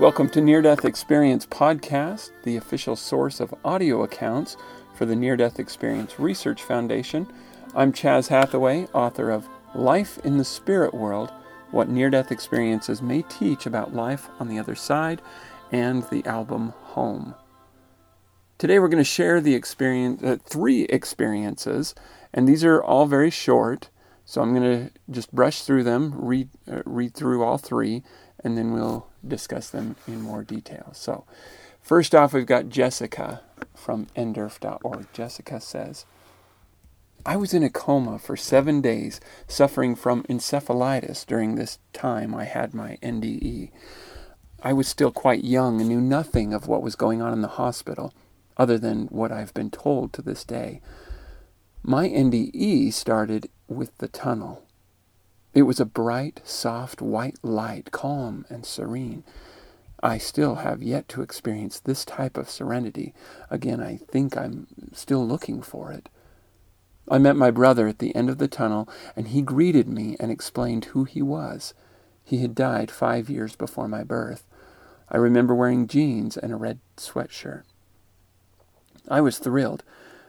Welcome to Near Death Experience Podcast, the official source of audio accounts for the Near Death Experience Research Foundation. I'm Chas Hathaway, author of Life in the Spirit World What Near Death Experiences May Teach About Life on the Other Side, and the album Home. Today we're going to share the experience, uh, three experiences, and these are all very short. So I'm going to just brush through them, read uh, read through all three, and then we'll discuss them in more detail. So, first off, we've got Jessica from nderf.org. Jessica says, I was in a coma for seven days, suffering from encephalitis during this time I had my NDE. I was still quite young and knew nothing of what was going on in the hospital, other than what I've been told to this day. My NDE started with the tunnel. It was a bright, soft, white light, calm and serene. I still have yet to experience this type of serenity. Again, I think I'm still looking for it. I met my brother at the end of the tunnel, and he greeted me and explained who he was. He had died five years before my birth. I remember wearing jeans and a red sweatshirt. I was thrilled.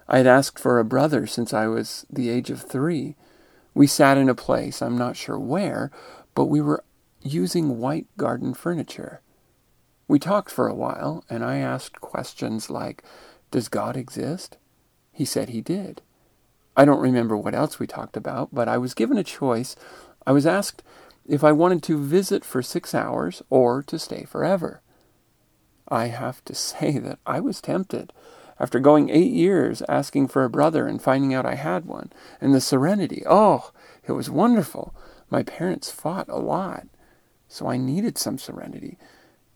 I had asked for a brother since I was the age of three. We sat in a place, I'm not sure where, but we were using white garden furniture. We talked for a while, and I asked questions like, Does God exist? He said he did. I don't remember what else we talked about, but I was given a choice. I was asked if I wanted to visit for six hours or to stay forever. I have to say that I was tempted. After going eight years asking for a brother and finding out I had one, and the serenity, oh, it was wonderful. My parents fought a lot, so I needed some serenity.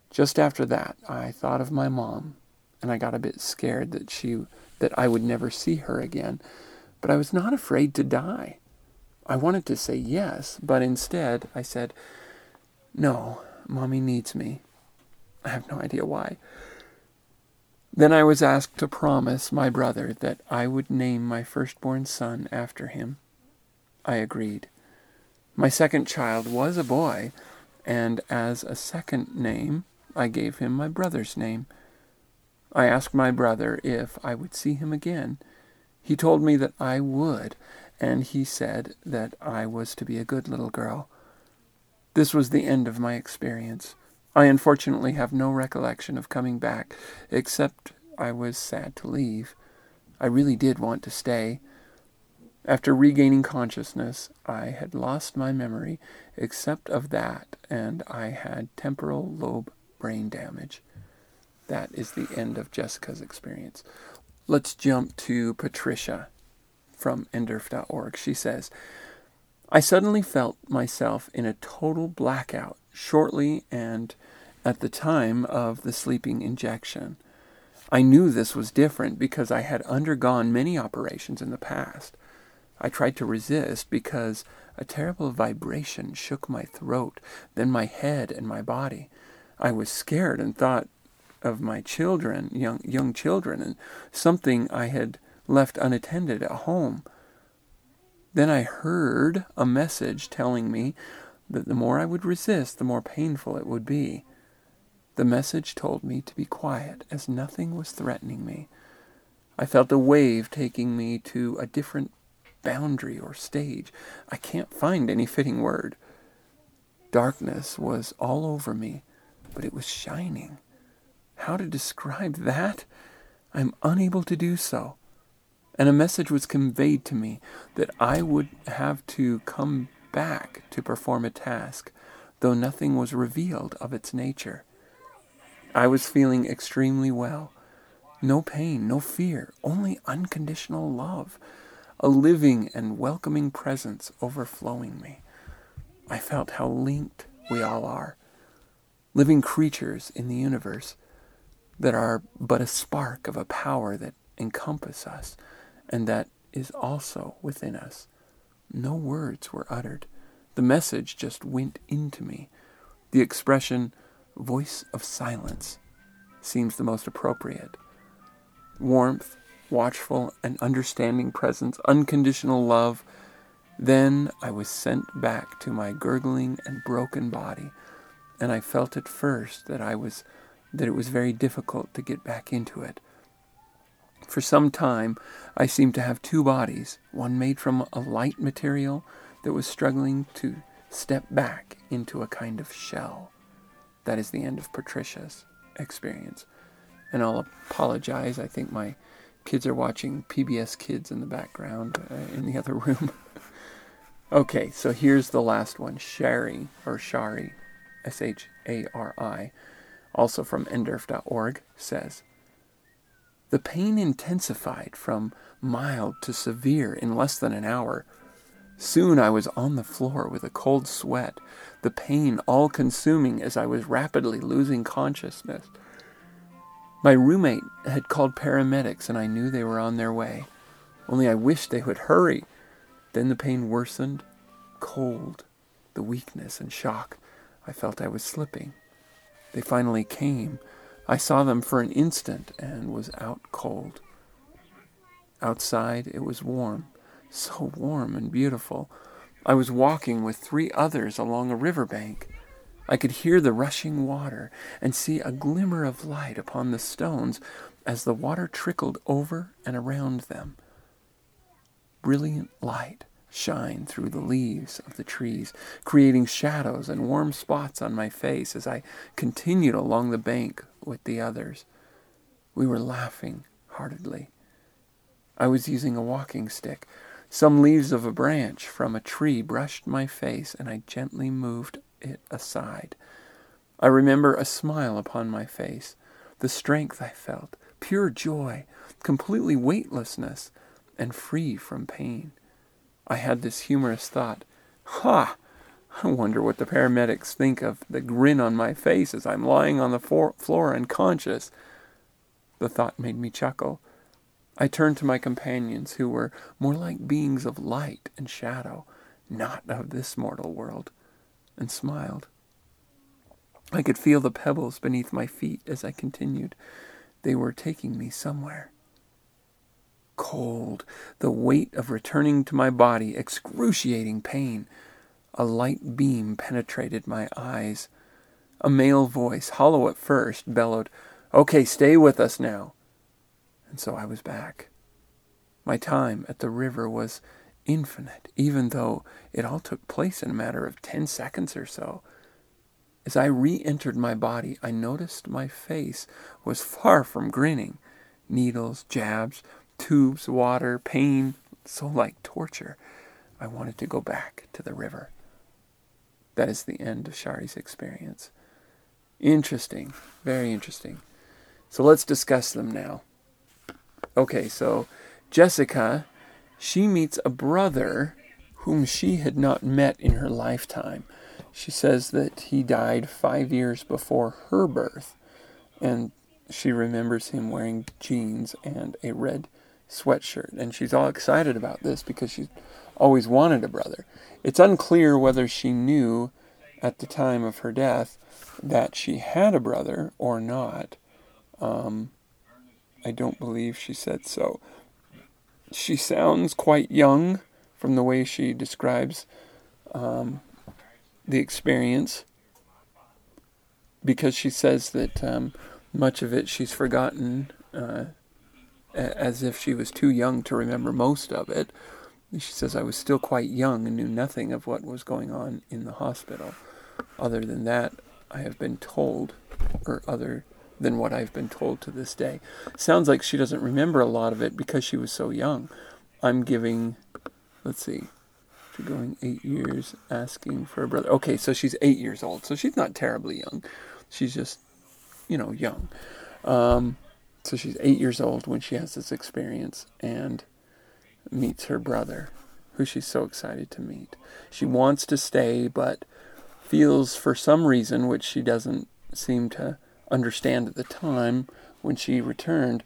Just after that, I thought of my mom, and I got a bit scared that she that I would never see her again. But I was not afraid to die. I wanted to say yes, but instead I said, "No, mommy needs me." I have no idea why. Then I was asked to promise my brother that I would name my firstborn son after him. I agreed. My second child was a boy, and as a second name, I gave him my brother's name. I asked my brother if I would see him again. He told me that I would, and he said that I was to be a good little girl. This was the end of my experience. I unfortunately have no recollection of coming back, except I was sad to leave. I really did want to stay. After regaining consciousness, I had lost my memory, except of that, and I had temporal lobe brain damage. That is the end of Jessica's experience. Let's jump to Patricia from nderf.org. She says, I suddenly felt myself in a total blackout shortly and at the time of the sleeping injection. I knew this was different because I had undergone many operations in the past. I tried to resist because a terrible vibration shook my throat, then my head and my body. I was scared and thought of my children, young young children, and something I had left unattended at home. Then I heard a message telling me that the more I would resist, the more painful it would be. The message told me to be quiet, as nothing was threatening me. I felt a wave taking me to a different boundary or stage. I can't find any fitting word. Darkness was all over me, but it was shining. How to describe that? I'm unable to do so. And a message was conveyed to me that I would have to come back to perform a task, though nothing was revealed of its nature. I was feeling extremely well. No pain, no fear, only unconditional love, a living and welcoming presence overflowing me. I felt how linked we all are, living creatures in the universe that are but a spark of a power that encompass us and that is also within us. No words were uttered. The message just went into me. The expression, voice of silence, seems the most appropriate. Warmth, watchful and understanding presence, unconditional love. Then I was sent back to my gurgling and broken body, and I felt at first that I was that it was very difficult to get back into it. For some time, I seemed to have two bodies, one made from a light material that was struggling to step back into a kind of shell. That is the end of Patricia's experience. And I'll apologize. I think my kids are watching PBS Kids in the background uh, in the other room. okay, so here's the last one Shari, or Shari, S H A R I, also from nderf.org, says The pain intensified from mild to severe in less than an hour. Soon I was on the floor with a cold sweat, the pain all consuming as I was rapidly losing consciousness. My roommate had called paramedics, and I knew they were on their way. Only I wished they would hurry. Then the pain worsened, cold, the weakness and shock. I felt I was slipping. They finally came. I saw them for an instant and was out cold. Outside it was warm, so warm and beautiful. I was walking with three others along a river bank. I could hear the rushing water and see a glimmer of light upon the stones as the water trickled over and around them. Brilliant light shined through the leaves of the trees, creating shadows and warm spots on my face as I continued along the bank with the others. We were laughing heartedly. I was using a walking stick. Some leaves of a branch from a tree brushed my face, and I gently moved it aside. I remember a smile upon my face, the strength I felt, pure joy, completely weightlessness, and free from pain. I had this humorous thought Ha! I wonder what the paramedics think of the grin on my face as I'm lying on the floor unconscious. The thought made me chuckle. I turned to my companions, who were more like beings of light and shadow, not of this mortal world, and smiled. I could feel the pebbles beneath my feet as I continued. They were taking me somewhere. Cold, the weight of returning to my body, excruciating pain. A light beam penetrated my eyes. A male voice, hollow at first, bellowed, Okay, stay with us now and so I was back. My time at the river was infinite, even though it all took place in a matter of ten seconds or so. As I re entered my body, I noticed my face was far from grinning. Needles, jabs, tubes, water, pain, so like torture. I wanted to go back to the river. That is the end of Shari's experience. Interesting, very interesting. So let's discuss them now. Okay, so Jessica, she meets a brother whom she had not met in her lifetime. She says that he died five years before her birth, and she remembers him wearing jeans and a red sweatshirt. And she's all excited about this because she's always wanted a brother. It's unclear whether she knew at the time of her death that she had a brother or not. Um, I don't believe she said so. She sounds quite young from the way she describes um, the experience because she says that um, much of it she's forgotten uh, as if she was too young to remember most of it. She says, I was still quite young and knew nothing of what was going on in the hospital. Other than that, I have been told, or other than what I've been told to this day. Sounds like she doesn't remember a lot of it because she was so young. I'm giving, let's see, After going eight years asking for a brother. Okay, so she's eight years old. So she's not terribly young. She's just, you know, young. Um, so she's eight years old when she has this experience and meets her brother, who she's so excited to meet. She wants to stay, but feels for some reason, which she doesn't seem to understand at the time when she returned,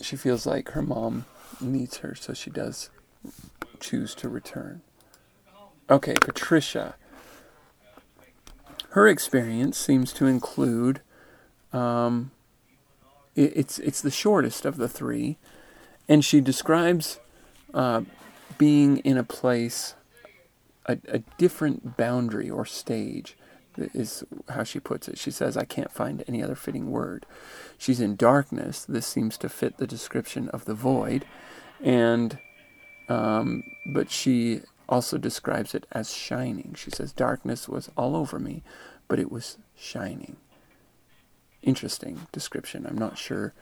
she feels like her mom needs her, so she does choose to return. Okay, Patricia. Her experience seems to include. Um, it's it's the shortest of the three, and she describes uh, being in a place, a, a different boundary or stage, is how she puts it. She says, I can't find any other fitting word. She's in darkness. This seems to fit the description of the void. And, um, but she also describes it as shining. She says, Darkness was all over me, but it was shining. Interesting description. I'm not sure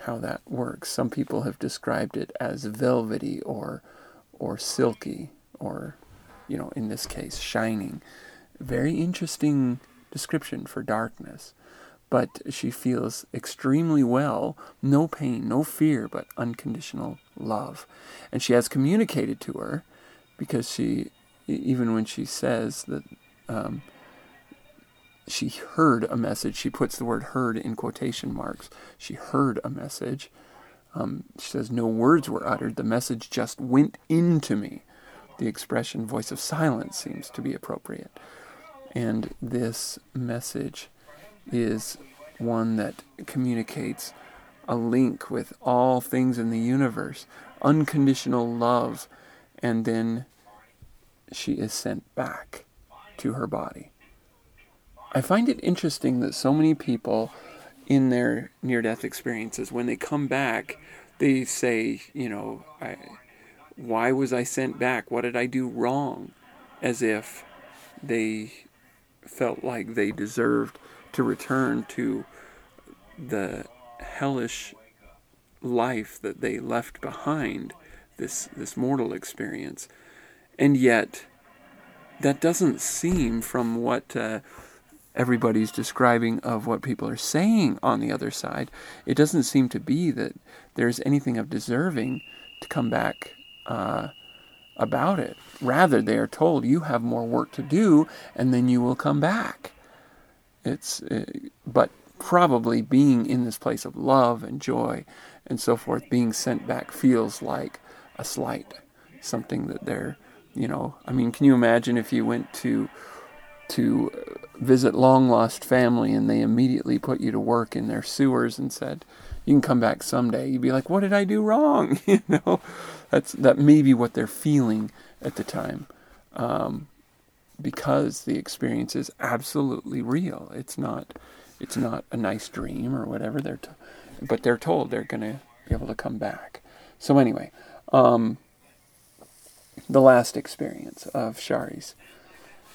how that works. Some people have described it as velvety or, or silky, or, you know, in this case, shining. Very interesting description for darkness. But she feels extremely well, no pain, no fear, but unconditional love. And she has communicated to her because she, even when she says that um, she heard a message, she puts the word heard in quotation marks. She heard a message. Um, she says, No words were uttered, the message just went into me. The expression voice of silence seems to be appropriate. And this message is one that communicates a link with all things in the universe, unconditional love, and then she is sent back to her body. I find it interesting that so many people in their near death experiences, when they come back, they say, you know, I, why was I sent back? What did I do wrong? As if they felt like they deserved to return to the hellish life that they left behind, this, this mortal experience. And yet, that doesn't seem from what uh, everybody's describing of what people are saying on the other side, it doesn't seem to be that there's anything of deserving to come back uh, about it. Rather, they are told you have more work to do and then you will come back. It's, uh, but probably being in this place of love and joy and so forth, being sent back feels like a slight, something that they're, you know, I mean, can you imagine if you went to to visit long lost family and they immediately put you to work in their sewers and said, "You can come back someday." You'd be like, "What did I do wrong?" you know, that's that may be what they're feeling at the time, um, because the experience is absolutely real. It's not, it's not a nice dream or whatever. They're, t- but they're told they're going to be able to come back. So anyway, um, the last experience of Shari's.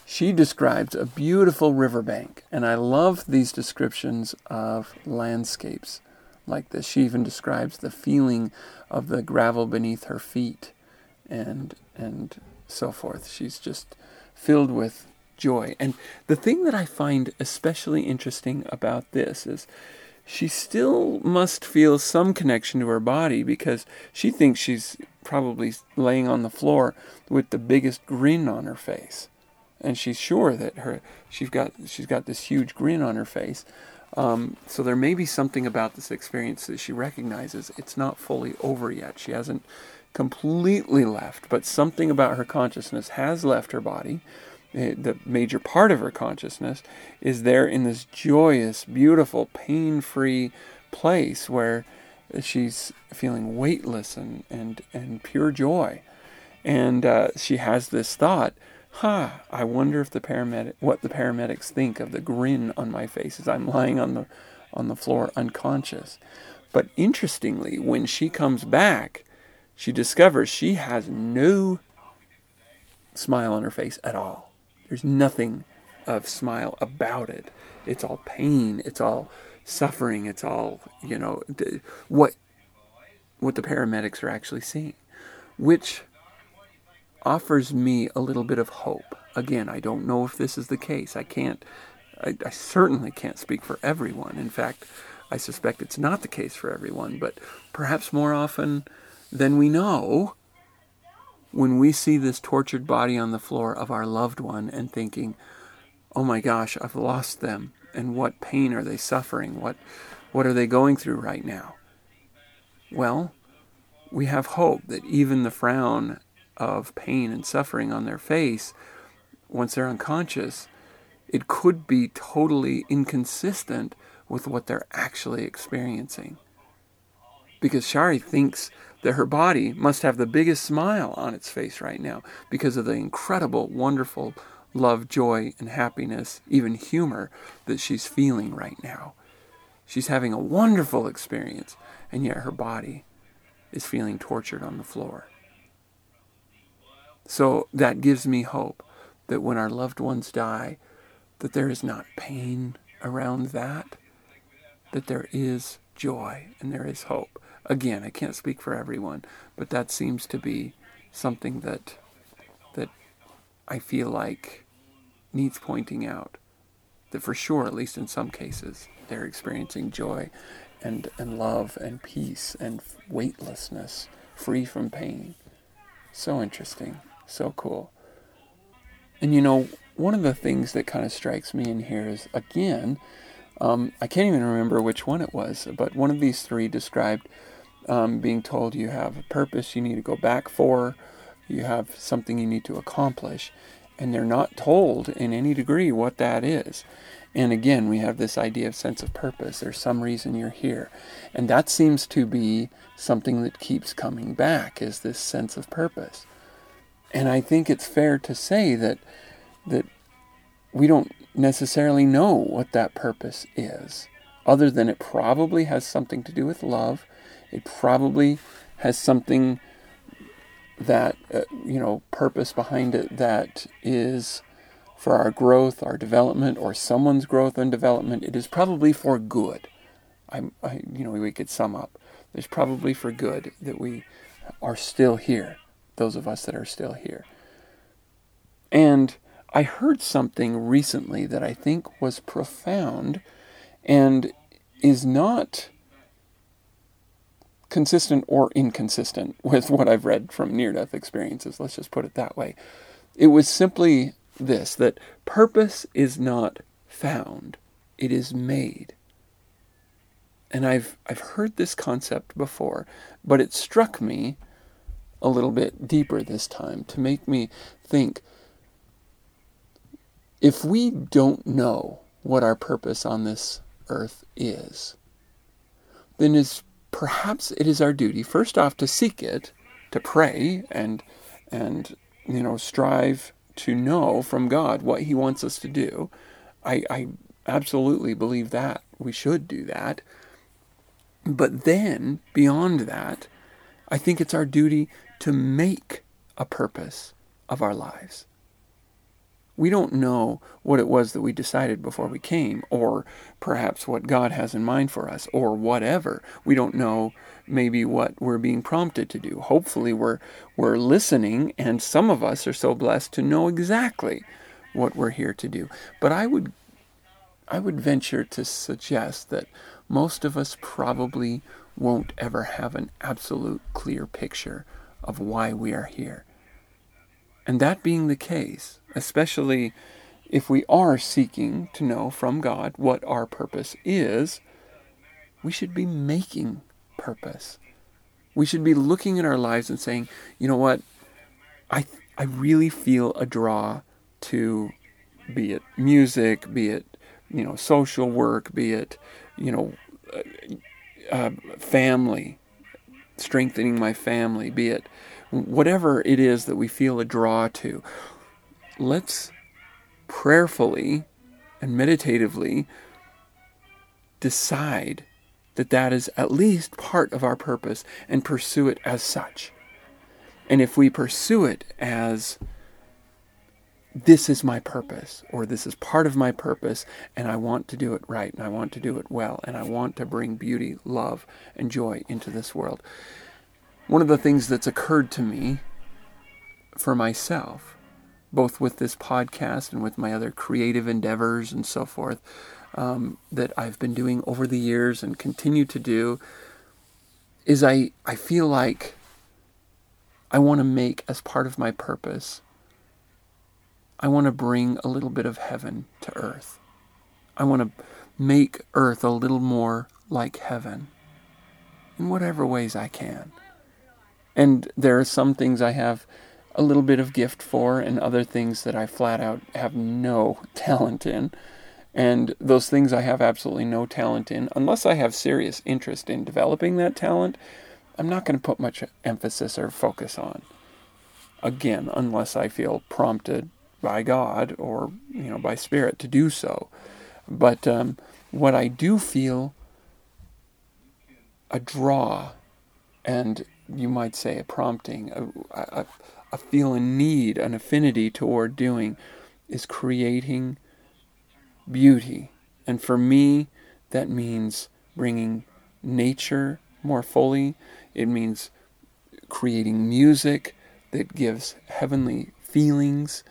She describes a beautiful riverbank, and I love these descriptions of landscapes like this. She even describes the feeling of the gravel beneath her feet and and so forth. She's just filled with joy. And the thing that I find especially interesting about this is she still must feel some connection to her body because she thinks she's probably laying on the floor with the biggest grin on her face. And she's sure that her she's got she's got this huge grin on her face um, so there may be something about this experience that she recognizes it's not fully over yet. She hasn't completely left, but something about her consciousness has left her body. Eh, the major part of her consciousness is there in this joyous, beautiful, pain free place where she's feeling weightless and, and, and pure joy. And uh, she has this thought huh, I wonder if the paramedic, what the paramedics think of the grin on my face as I'm lying on the, on the floor unconscious. But interestingly, when she comes back, she discovers she has no smile on her face at all. There's nothing of smile about it. It's all pain. It's all suffering. It's all you know what what the paramedics are actually seeing, which offers me a little bit of hope. Again, I don't know if this is the case. I can't, I, I certainly can't speak for everyone. In fact, I suspect it's not the case for everyone, but perhaps more often than we know, when we see this tortured body on the floor of our loved one and thinking, oh my gosh, I've lost them, and what pain are they suffering? What, what are they going through right now? Well, we have hope that even the frown of pain and suffering on their face, once they're unconscious, it could be totally inconsistent with what they're actually experiencing. Because Shari thinks that her body must have the biggest smile on its face right now because of the incredible, wonderful love, joy, and happiness, even humor that she's feeling right now. She's having a wonderful experience, and yet her body is feeling tortured on the floor. So that gives me hope that when our loved ones die, that there is not pain around that, that there is joy and there is hope. Again, I can't speak for everyone, but that seems to be something that that I feel like needs pointing out. That for sure, at least in some cases, they're experiencing joy and, and love and peace and weightlessness, free from pain. So interesting, so cool. And you know, one of the things that kind of strikes me in here is again, um, I can't even remember which one it was, but one of these three described um, being told you have a purpose you need to go back for, you have something you need to accomplish, and they're not told in any degree what that is. And again, we have this idea of sense of purpose. There's some reason you're here. And that seems to be something that keeps coming back is this sense of purpose. And I think it's fair to say that that we don't necessarily know what that purpose is, other than it probably has something to do with love. It probably has something that uh, you know purpose behind it that is for our growth, our development, or someone's growth and development, it is probably for good. I, I, you know, we could sum up. It's probably for good that we are still here, those of us that are still here. And I heard something recently that I think was profound and is not consistent or inconsistent with what I've read from near death experiences. Let's just put it that way. It was simply this that purpose is not found, it is made. And I've, I've heard this concept before, but it struck me a little bit deeper this time to make me think if we don't know what our purpose on this earth is, then is perhaps it is our duty first off to seek it, to pray and and you know strive to know from God what He wants us to do. I, I absolutely believe that we should do that. But then, beyond that, I think it's our duty to make a purpose of our lives. We don't know what it was that we decided before we came, or perhaps what God has in mind for us, or whatever. We don't know maybe what we're being prompted to do. Hopefully, we're, we're listening, and some of us are so blessed to know exactly what we're here to do. But I would, I would venture to suggest that most of us probably won't ever have an absolute clear picture of why we are here. And that being the case, especially if we are seeking to know from God what our purpose is, we should be making purpose. We should be looking at our lives and saying, you know what, I, I really feel a draw to be it music, be it, you know, social work, be it, you know, uh, uh, family, strengthening my family, be it whatever it is that we feel a draw to, let's prayerfully and meditatively decide that that is at least part of our purpose and pursue it as such. And if we pursue it as this is my purpose, or this is part of my purpose, and I want to do it right, and I want to do it well, and I want to bring beauty, love, and joy into this world, one of the things that's occurred to me for myself, both with this podcast and with my other creative endeavors and so forth, um, that I've been doing over the years and continue to do, is I, I feel like I want to make as part of my purpose, I want to bring a little bit of heaven to earth. I want to make earth a little more like heaven in whatever ways I can. And there are some things I have a little bit of gift for, and other things that I flat out have no talent in. And those things I have absolutely no talent in, unless I have serious interest in developing that talent, I'm not going to put much emphasis or focus on. Again, unless I feel prompted by God or you know by Spirit to do so. But um, what I do feel a draw, and you might say a prompting, a, a, a feel need, an affinity toward doing, is creating beauty. And for me, that means bringing nature more fully. It means creating music that gives heavenly feelings.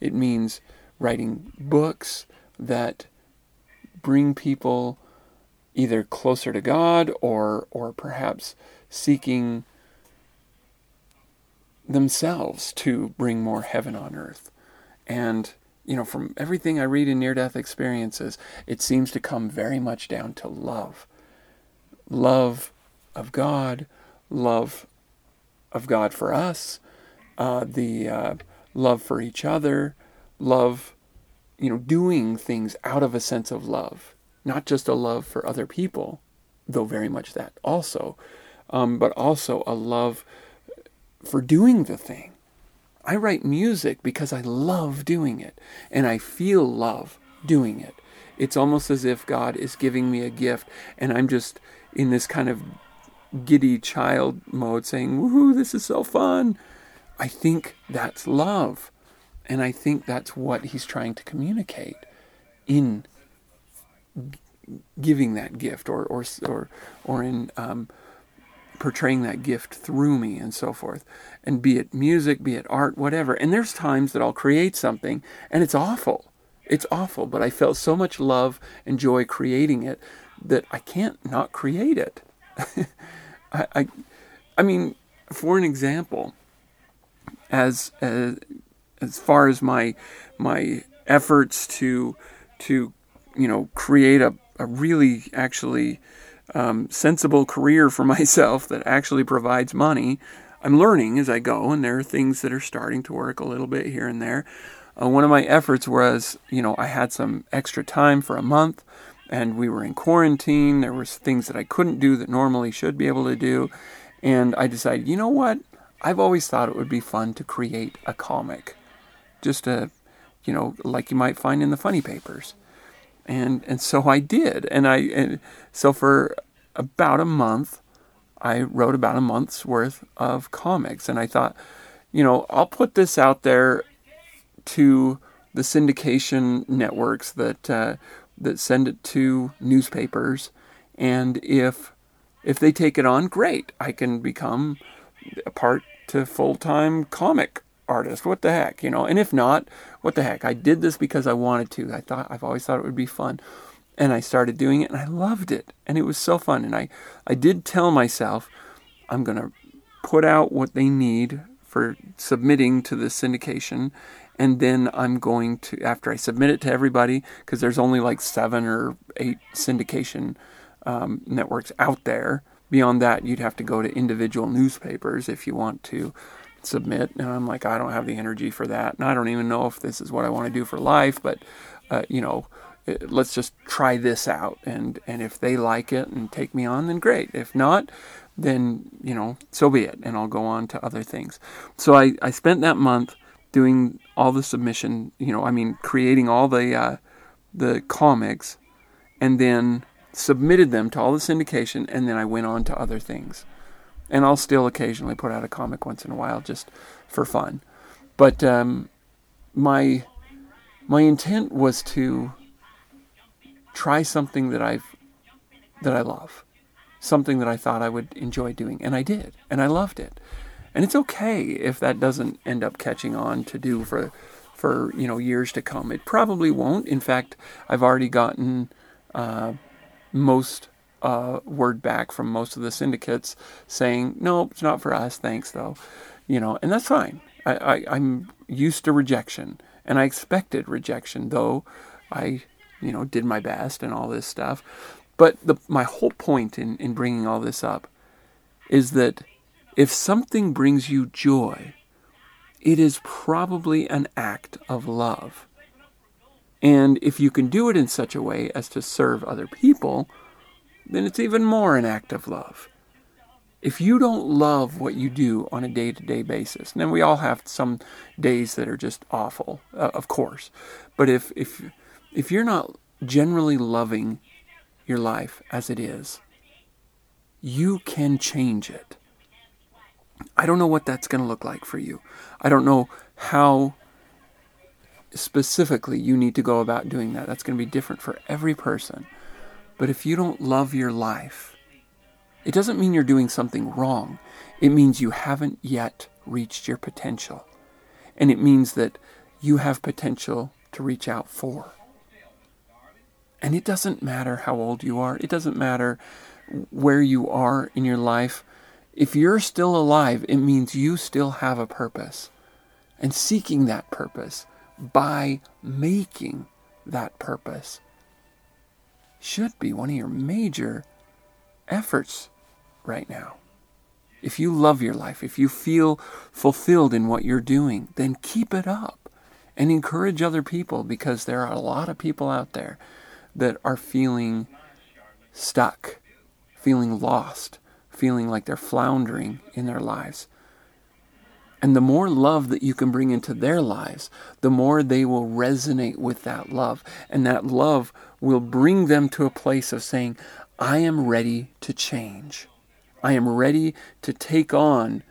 It means writing books that bring people either closer to God or or perhaps seeking themselves to bring more heaven on earth. And you know, from everything I read in near death experiences, it seems to come very much down to love. Love of God, love of God for us, uh, the uh, love for each other, love, you know, doing things out of a sense of love, not just a love for other people, though very much that also, um, but also a love for doing the thing. I write music because I love doing it and I feel love doing it. It's almost as if God is giving me a gift and I'm just in this kind of giddy child mode saying, Woohoo, this is so fun. I think that's love. And I think that's what he's trying to communicate in giving that gift or, or, or, or in um, portraying that gift through me and so forth. And be it music, be it art, whatever. And there's times that I'll create something and it's awful. It's awful, but I felt so much love and joy creating it that I can't not create it. I, I, I mean, for an example, as, as as far as my my efforts to to you know create a, a really actually um, sensible career for myself that actually provides money. I'm learning as I go, and there are things that are starting to work a little bit here and there. Uh, one of my efforts was, you know, I had some extra time for a month, and we were in quarantine. There was things that I couldn't do that normally should be able to do, and I decided, you know what? I've always thought it would be fun to create a comic, just a, you know, like you might find in the funny papers. And and so I did, and I and so for about a month, I wrote about a month's worth of comics, and I thought, you know, I'll put this out there to the syndication networks that uh, that send it to newspapers, and if if they take it on, great, I can become part to full time comic artist. What the heck, you know? And if not, what the heck? I did this because I wanted to. I thought I've always thought it would be fun. And I started doing it and I loved it. And it was so fun. And I, I did tell myself I'm going to put out what they need for submitting to the syndication. And then I'm going to, after I submit it to everybody, because there's only like seven or eight syndication um, networks out there. Beyond that, you'd have to go to individual newspapers if you want to submit. And I'm like, I don't have the energy for that. And I don't even know if this is what I want to do for life, but, uh, you know, uh, let's just try this out. And, and if they like it and take me on, then great. If not, then, you know, so be it. And I'll go on to other things. So I, I spent that month doing all the submission, you know, I mean, creating all the, uh, the comics and then submitted them to all the syndication. And then I went on to other things and I'll still occasionally put out a comic once in a while just for fun. But um, my my intent was to try something that I've that I love, something that I thought I would enjoy doing, and I did, and I loved it. And it's okay if that doesn't end up catching on to do for for you know years to come. It probably won't. In fact, I've already gotten uh, most uh, word back from most of the syndicates saying, "No, it's not for us. Thanks, though." You know, and that's fine. I, I, I'm used to rejection, and I expected rejection, though I, you know, did my best and all this stuff. But the, my whole point in, in bringing all this up is that if something brings you joy, it is probably an act of love. And if you can do it in such a way as to serve other people, then it's even more an act of love. If you don't love what you do on a day to day basis, and we all have some days that are just awful, uh, of course, but if, if, if you're not generally loving your life as it is, you can change it. I don't know what that's going to look like for you. I don't know how specifically you need to go about doing that. That's going to be different for every person. But if you don't love your life, it doesn't mean you're doing something wrong. It means you haven't yet reached your potential. And it means that you have potential to reach out for. And it doesn't matter how old you are, it doesn't matter where you are in your life. If you're still alive, it means you still have a purpose. And seeking that purpose by making that purpose should be one of your major efforts right now. If you love your life, if you feel fulfilled in what you're doing, then keep it up and encourage other people because there are a lot of people out there that are feeling stuck, feeling lost, feeling like they're floundering in their lives. And the more love that you can bring into their lives, the more they will resonate with that love. And that love will bring them to a place of saying, I am ready to change. I am ready to take on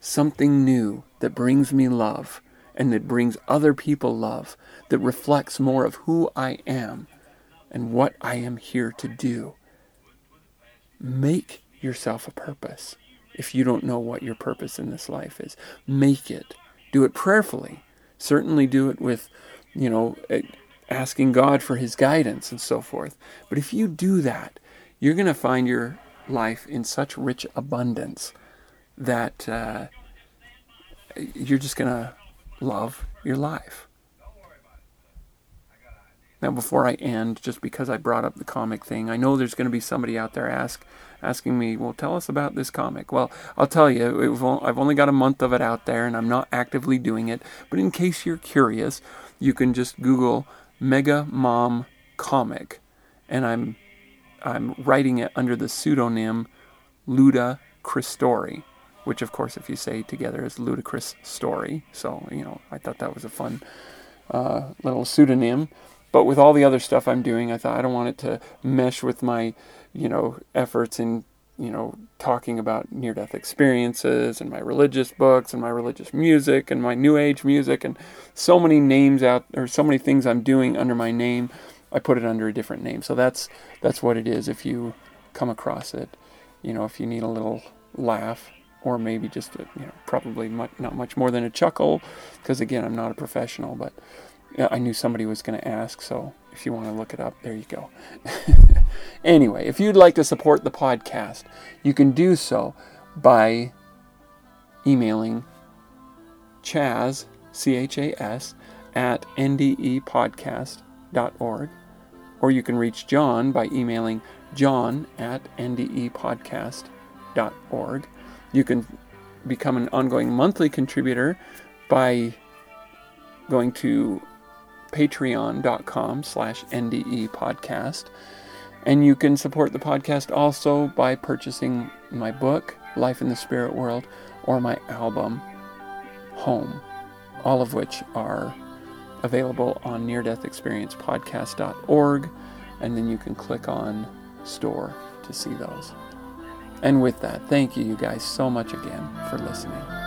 something new that brings me love and that brings other people love, that reflects more of who I am and what I am here to do. Make yourself a purpose if you don't know what your purpose in this life is. Make it. Do it prayerfully. Certainly do it with, you know, eh, asking God for his guidance and so forth. But if you do that, you're going to find your life in such rich abundance that uh, you're just going to love your life. Now, before I end, just because I brought up the comic thing, I know there's going to be somebody out there ask, asking me, "Well, tell us about this comic." Well, I'll tell you, I've only got a month of it out there, and I'm not actively doing it. But in case you're curious, you can just Google Mega Mom comic, and I'm I'm writing it under the pseudonym Luda Christori, which of course, if you say together, is ludicrous story. So you know, I thought that was a fun uh, little pseudonym. But with all the other stuff I'm doing, I thought I don't want it to mesh with my, you know, efforts in, you know, talking about near death experiences and my religious books and my religious music and my new age music and so many names out or so many things I'm doing under my name. I put it under a different name. So that's that's what it is if you come across it. You know, if you need a little laugh or maybe just a, you know probably much, not much more than a chuckle because again I'm not a professional but I knew somebody was going to ask, so if you want to look it up, there you go. anyway, if you'd like to support the podcast, you can do so by emailing Chas, C H A S, at ndepodcast.org, or you can reach John by emailing john at ndepodcast.org. You can become an ongoing monthly contributor by going to patreon.com slash NDE podcast. And you can support the podcast also by purchasing my book, Life in the Spirit World, or my album, Home, all of which are available on Near Death Experience Podcast.org. And then you can click on store to see those. And with that, thank you, you guys, so much again for listening.